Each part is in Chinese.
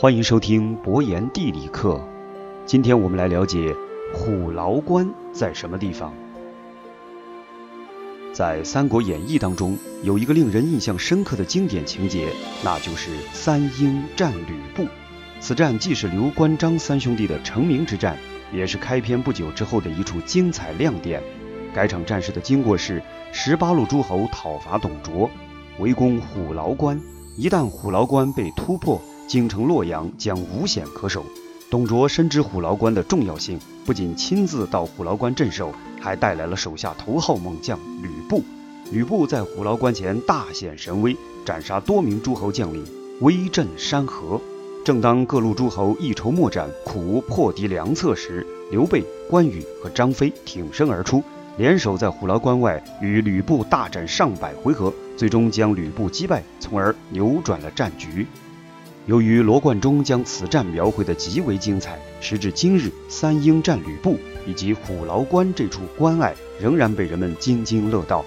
欢迎收听博言地理课。今天我们来了解虎牢关在什么地方。在《三国演义》当中，有一个令人印象深刻的经典情节，那就是三英战吕布。此战既是刘关张三兄弟的成名之战，也是开篇不久之后的一处精彩亮点。该场战事的经过是：十八路诸侯讨伐董卓，围攻虎牢关。一旦虎牢关被突破，京城洛阳将无险可守。董卓深知虎牢关的重要性，不仅亲自到虎牢关镇守，还带来了手下头号猛将吕布。吕布在虎牢关前大显神威，斩杀多名诸侯将领，威震山河。正当各路诸侯一筹莫展，苦无破敌良策时，刘备、关羽和张飞挺身而出，联手在虎牢关外与吕布大战上百回合，最终将吕布击败，从而扭转了战局。由于罗贯中将此战描绘得极为精彩，时至今日，三英战吕布以及虎牢关这处关隘仍然被人们津津乐道。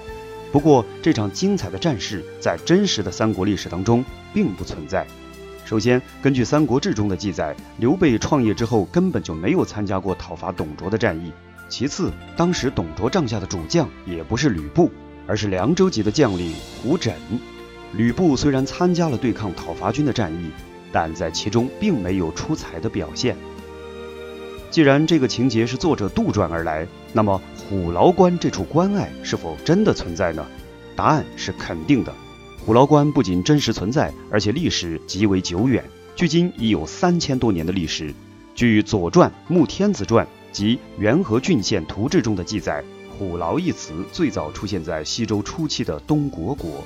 不过，这场精彩的战事在真实的三国历史当中并不存在。首先，根据《三国志》中的记载，刘备创业之后根本就没有参加过讨伐董卓的战役。其次，当时董卓帐下的主将也不是吕布，而是凉州籍的将领胡轸。吕布虽然参加了对抗讨伐军的战役，但在其中并没有出彩的表现。既然这个情节是作者杜撰而来，那么虎牢关这处关隘是否真的存在呢？答案是肯定的。虎牢关不仅真实存在，而且历史极为久远，距今已有三千多年的历史。据《左传·穆天子传》及《元和郡县图志》中的记载，虎牢一词最早出现在西周初期的东国国。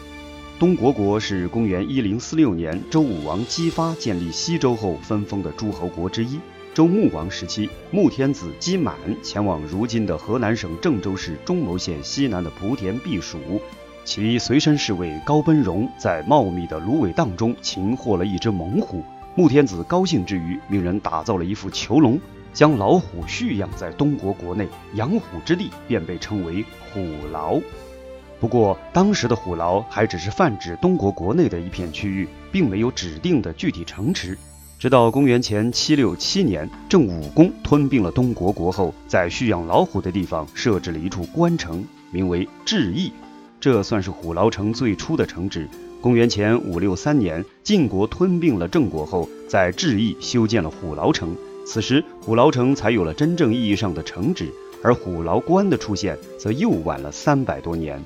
东国国是公元一零四六年周武王姬发建立西周后分封的诸侯国之一。周穆王时期，穆天子姬满前往如今的河南省郑州市中牟县西南的莆田避暑，其随身侍卫高奔荣在茂密的芦苇荡中擒获了一只猛虎。穆天子高兴之余，命人打造了一副囚笼，将老虎蓄养在东国国内，养虎之地便被称为虎牢。不过，当时的虎牢还只是泛指东国国内的一片区域，并没有指定的具体城池。直到公元前七六七年，郑武公吞并了东国国后，在蓄养老虎的地方设置了一处关城，名为郅邑，这算是虎牢城最初的城址。公元前五六三年，晋国吞并了郑国后，在郅邑修建了虎牢城，此时虎牢城才有了真正意义上的城址，而虎牢关的出现则又晚了三百多年。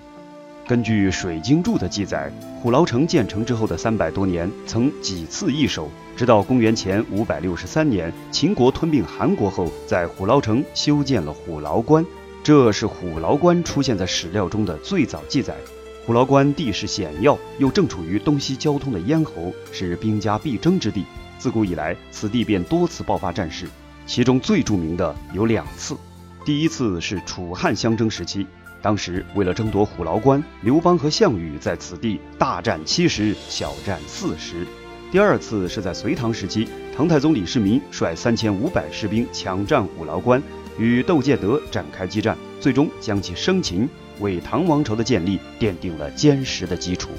根据《水经注》的记载，虎牢城建成之后的三百多年，曾几次易手，直到公元前五百六十三年，秦国吞并韩国后，在虎牢城修建了虎牢关。这是虎牢关出现在史料中的最早记载。虎牢关地势险要，又正处于东西交通的咽喉，是兵家必争之地。自古以来，此地便多次爆发战事，其中最著名的有两次。第一次是楚汉相争时期。当时为了争夺虎牢关，刘邦和项羽在此地大战七十，小战四十。第二次是在隋唐时期，唐太宗李世民率三千五百士兵抢占虎牢关，与窦建德展开激战，最终将其生擒，为唐王朝的建立奠定了坚实的基础。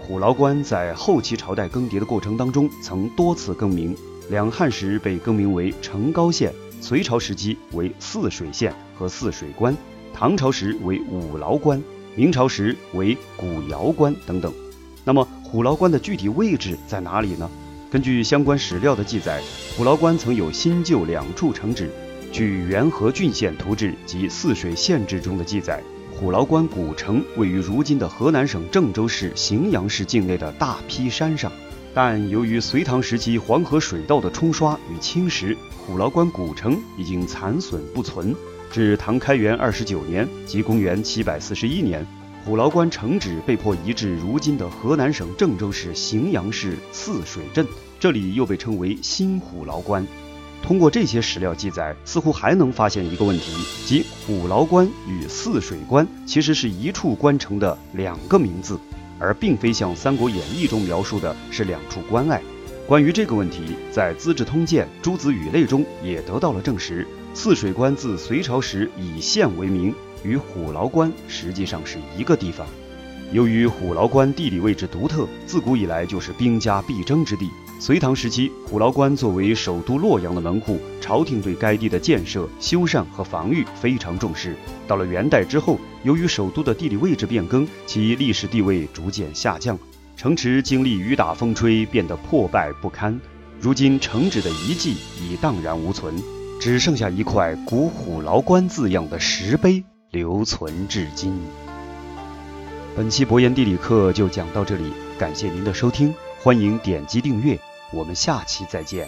虎牢关在后期朝代更迭的过程当中，曾多次更名，两汉时被更名为成高县，隋朝时期为泗水县和泗水关。唐朝时为五牢关，明朝时为古窑关等等。那么虎牢关的具体位置在哪里呢？根据相关史料的记载，虎牢关曾有新旧两处城址。据《元和郡县图志》及《泗水县志》中的记载，虎牢关古城位于如今的河南省郑州市荥阳市境内的大劈山上。但由于隋唐时期黄河水道的冲刷与侵蚀，虎牢关古城已经残损不存。至唐开元二十九年，即公元七百四十一年，虎牢关城址被迫移至如今的河南省郑州市荥阳市泗水镇，这里又被称为新虎牢关。通过这些史料记载，似乎还能发现一个问题，即虎牢关与泗水关其实是一处关城的两个名字，而并非像《三国演义》中描述的是两处关隘。关于这个问题，在《资治通鉴·诸子语类》中也得到了证实。泗水关自隋朝时以县为名，与虎牢关实际上是一个地方。由于虎牢关地理位置独特，自古以来就是兵家必争之地。隋唐时期，虎牢关作为首都洛阳的门户，朝廷对该地的建设、修缮和防御非常重视。到了元代之后，由于首都的地理位置变更，其历史地位逐渐下降，城池经历雨打风吹，变得破败不堪。如今，城址的遗迹已荡然无存，只剩下一块古虎牢关字样的石碑留存至今。本期博言地理课就讲到这里，感谢您的收听。欢迎点击订阅，我们下期再见。